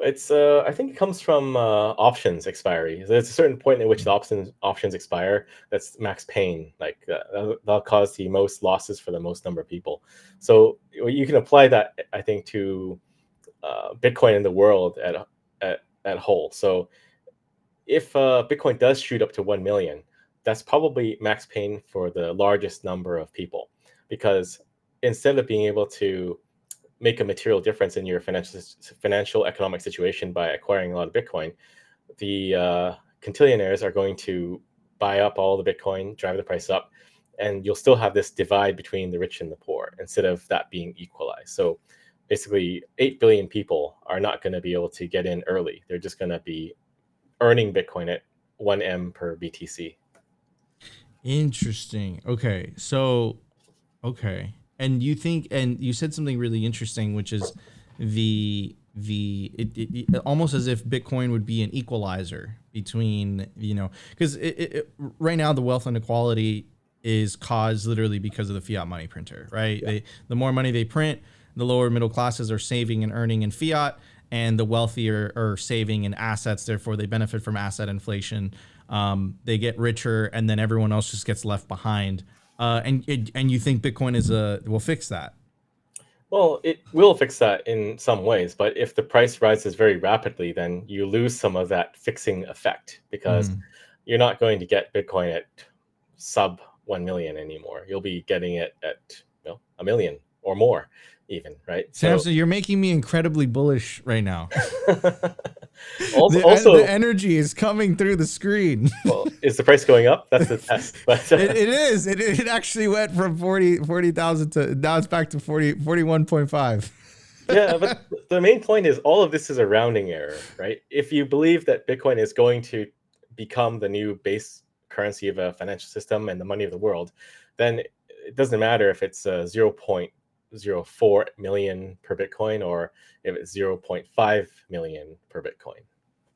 It's uh, I think it comes from uh, options expiry. There's a certain point at which the options options expire. That's max pain. Like uh, that'll cause the most losses for the most number of people. So you can apply that, I think, to uh, Bitcoin in the world at at at whole. So if uh, Bitcoin does shoot up to 1 million, that's probably max pain for the largest number of people because instead of being able to make a material difference in your financial financial economic situation by acquiring a lot of Bitcoin, the uh, are going to buy up all the Bitcoin, drive the price up, and you'll still have this divide between the rich and the poor instead of that being equalized. So basically 8 billion people are not going to be able to get in early. They're just going to be earning Bitcoin at 1M per BTC. Interesting. Okay. So, okay. And you think, and you said something really interesting, which is the, the, it, it, it almost as if Bitcoin would be an equalizer between, you know, because right now the wealth inequality is caused literally because of the fiat money printer, right? Yeah. They, the more money they print, the lower middle classes are saving and earning in fiat, and the wealthier are saving in assets. Therefore, they benefit from asset inflation. Um, they get richer, and then everyone else just gets left behind. Uh, and it, and you think Bitcoin is a will fix that? Well, it will fix that in some ways, but if the price rises very rapidly, then you lose some of that fixing effect because mm. you're not going to get Bitcoin at sub 1 million anymore. You'll be getting it at you know, a million or more even right? Samson so, you're making me incredibly bullish right now. Also, the, also, the energy is coming through the screen. Well is the price going up? That's the test but it, it is. It, it actually went from 40 40000 to now it's back to 40 41.5 yeah but the main point is all of this is a rounding error right? If you believe that bitcoin is going to become the new base currency of a financial system and the money of the world then it doesn't matter if it's a 0. 0.04 million per Bitcoin or if it's 0.5 million per Bitcoin.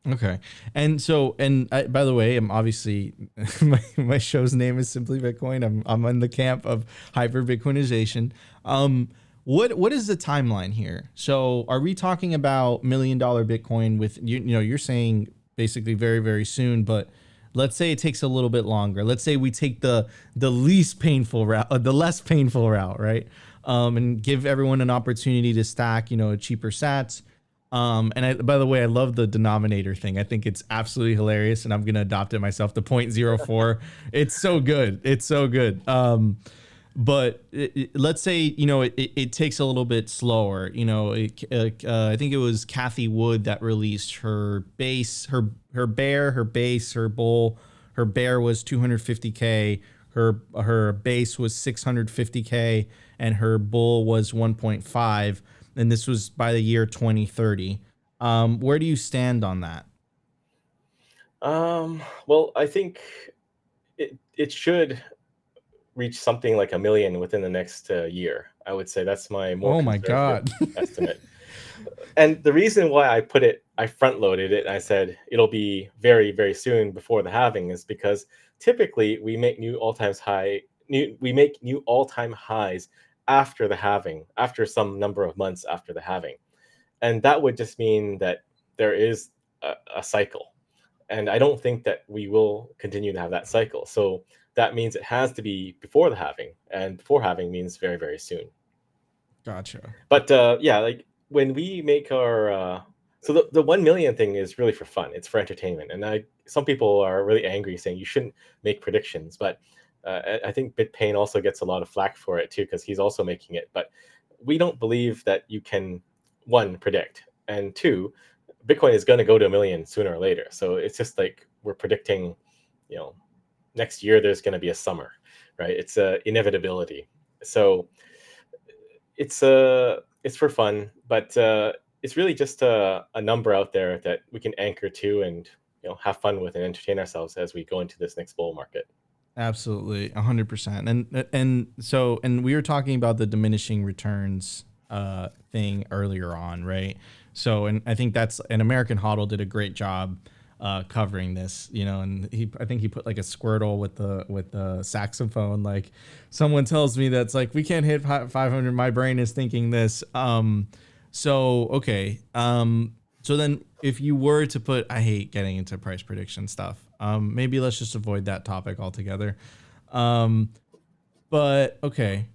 Okay. And so, and I, by the way, I'm obviously, my, my show's name is Simply Bitcoin. I'm, I'm in the camp of hyper Bitcoinization. Um, what what is the timeline here? So, are we talking about million dollar Bitcoin with you? You know, you're saying basically very very soon, but let's say it takes a little bit longer. Let's say we take the the least painful route, uh, the less painful route, right? Um, and give everyone an opportunity to stack, you know, cheaper sats. Um, and I, by the way, I love the denominator thing. I think it's absolutely hilarious, and I'm gonna adopt it myself. The 0.04, it's so good. It's so good. Um, but it, it, let's say you know it, it, takes a little bit slower. You know, uh, uh, I think it was Cathie Wood that released her base, her her bear, her base, her bull. Her bear was 250k. Her her base was 650k and her bull was 1.5, and this was by the year 2030. Um, where do you stand on that? Um, well, I think it it should reach something like a million within the next uh, year. I would say that's my more oh my god estimate. And the reason why I put it, I front loaded it. I said it'll be very very soon before the halving is because typically we make new all time high. New, we make new all time highs after the halving, after some number of months after the halving. And that would just mean that there is a, a, cycle. And I don't think that we will continue to have that cycle. So that means it has to be before the halving. And before halving means very, very soon. Gotcha. But uh, yeah, like when we make our. Uh, so the, the 1 million thing is really for fun, it's for entertainment. And I some people are really angry saying you shouldn't make predictions, but uh, I think BitPaine also gets a lot of flack for it too because he's also making it. But we don't believe that you can one predict and two, Bitcoin is going to go to a million sooner or later. So it's just like we're predicting, you know, next year there's going to be a summer, right? It's a inevitability. So it's a uh, it's for fun, but uh, it's really just a, a number out there that we can anchor to and you know have fun with and entertain ourselves as we go into this next bull market. Absolutely, hundred percent. And and so and we were talking about the diminishing returns uh, thing earlier on, right? So and I think that's an American Hodl did a great job uh, covering this, you know, and he I think he put like a squirtle with the with the saxophone. Like someone tells me that's like we can't hit 500. My brain is thinking this. Um, so okay. Um, so then if you were to put, I hate getting into price prediction stuff. Um, maybe let's just avoid that topic altogether. Um, but okay.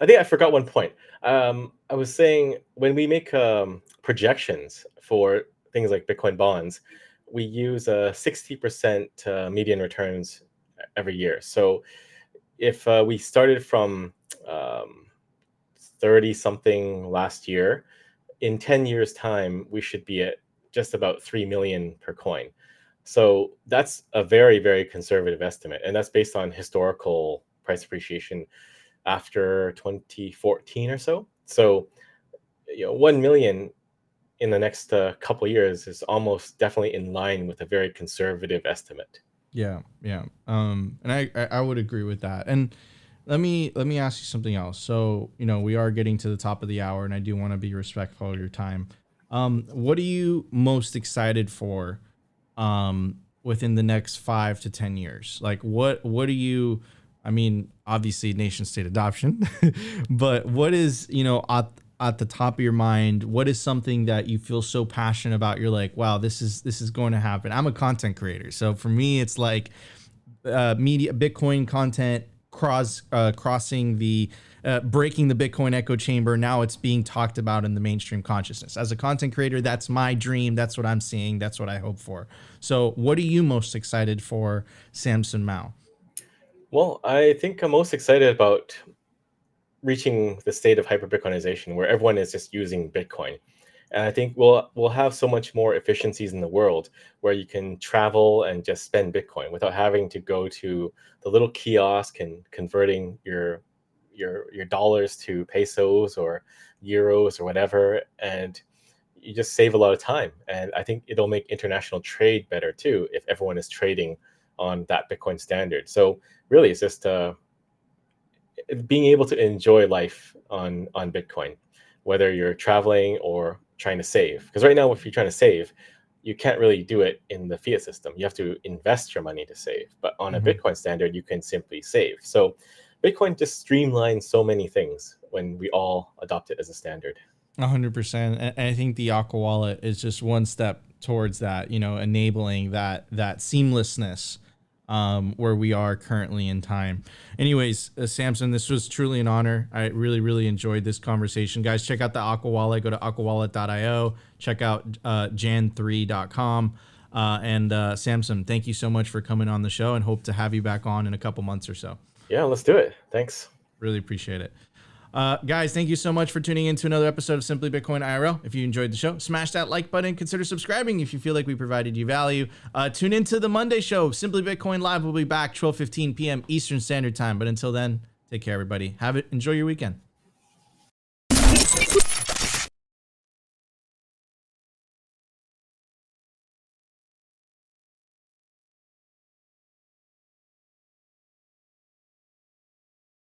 I think I forgot one point. Um, I was saying when we make um, projections for things like Bitcoin bonds, we use a 60% uh, median returns every year. So if uh, we started from um, 30 something last year, in 10 years' time, we should be at just about 3 million per coin. So that's a very, very conservative estimate. And that's based on historical price appreciation after 2014 or so. So, you know, 1 million in the next uh, couple years is almost definitely in line with a very conservative estimate. Yeah, yeah. Um, and I, I would agree with that. And let me let me ask you something else. So, you know, we are getting to the top of the hour and I do want to be respectful of your time. Um, what are you most excited for um, within the next five to ten years? Like, what what are you? I mean, obviously, nation state adoption, but what is you know at, at the top of your mind? What is something that you feel so passionate about? You're like, wow, this is this is going to happen. I'm a content creator, so for me, it's like uh, media, Bitcoin content cross uh, crossing the uh, breaking the Bitcoin echo chamber. Now it's being talked about in the mainstream consciousness. As a content creator, that's my dream. That's what I'm seeing. That's what I hope for. So, what are you most excited for, Samson Mow? Well, I think I'm most excited about reaching the state of hyper Bitcoinization where everyone is just using Bitcoin. And I think we'll we'll have so much more efficiencies in the world where you can travel and just spend Bitcoin without having to go to the little kiosk and converting your your your dollars to pesos or euros or whatever. And you just save a lot of time. And I think it'll make international trade better too if everyone is trading on that Bitcoin standard. So really, it's just uh, being able to enjoy life on on Bitcoin, whether you're traveling or trying to save. Because right now, if you're trying to save, you can't really do it in the fiat system. You have to invest your money to save. But on mm-hmm. a Bitcoin standard, you can simply save. So Bitcoin just streamlines so many things when we all adopt it as a standard. 100%. And I think the Aqua wallet is just one step towards that, you know, enabling that that seamlessness um, where we are currently in time. Anyways, uh, Samson, this was truly an honor. I really, really enjoyed this conversation. Guys, check out the Aqua Wallet. Go to aquawallet.io. Check out uh, jan3.com. Uh, and uh, Samson, thank you so much for coming on the show and hope to have you back on in a couple months or so. Yeah, let's do it. Thanks. Really appreciate it. Uh, guys, thank you so much for tuning in to another episode of Simply Bitcoin IRL. If you enjoyed the show, smash that like button. Consider subscribing if you feel like we provided you value. Uh, tune into the Monday show. Simply Bitcoin Live will be back 12:15 p.m. Eastern Standard Time. But until then, take care, everybody. Have it. Enjoy your weekend.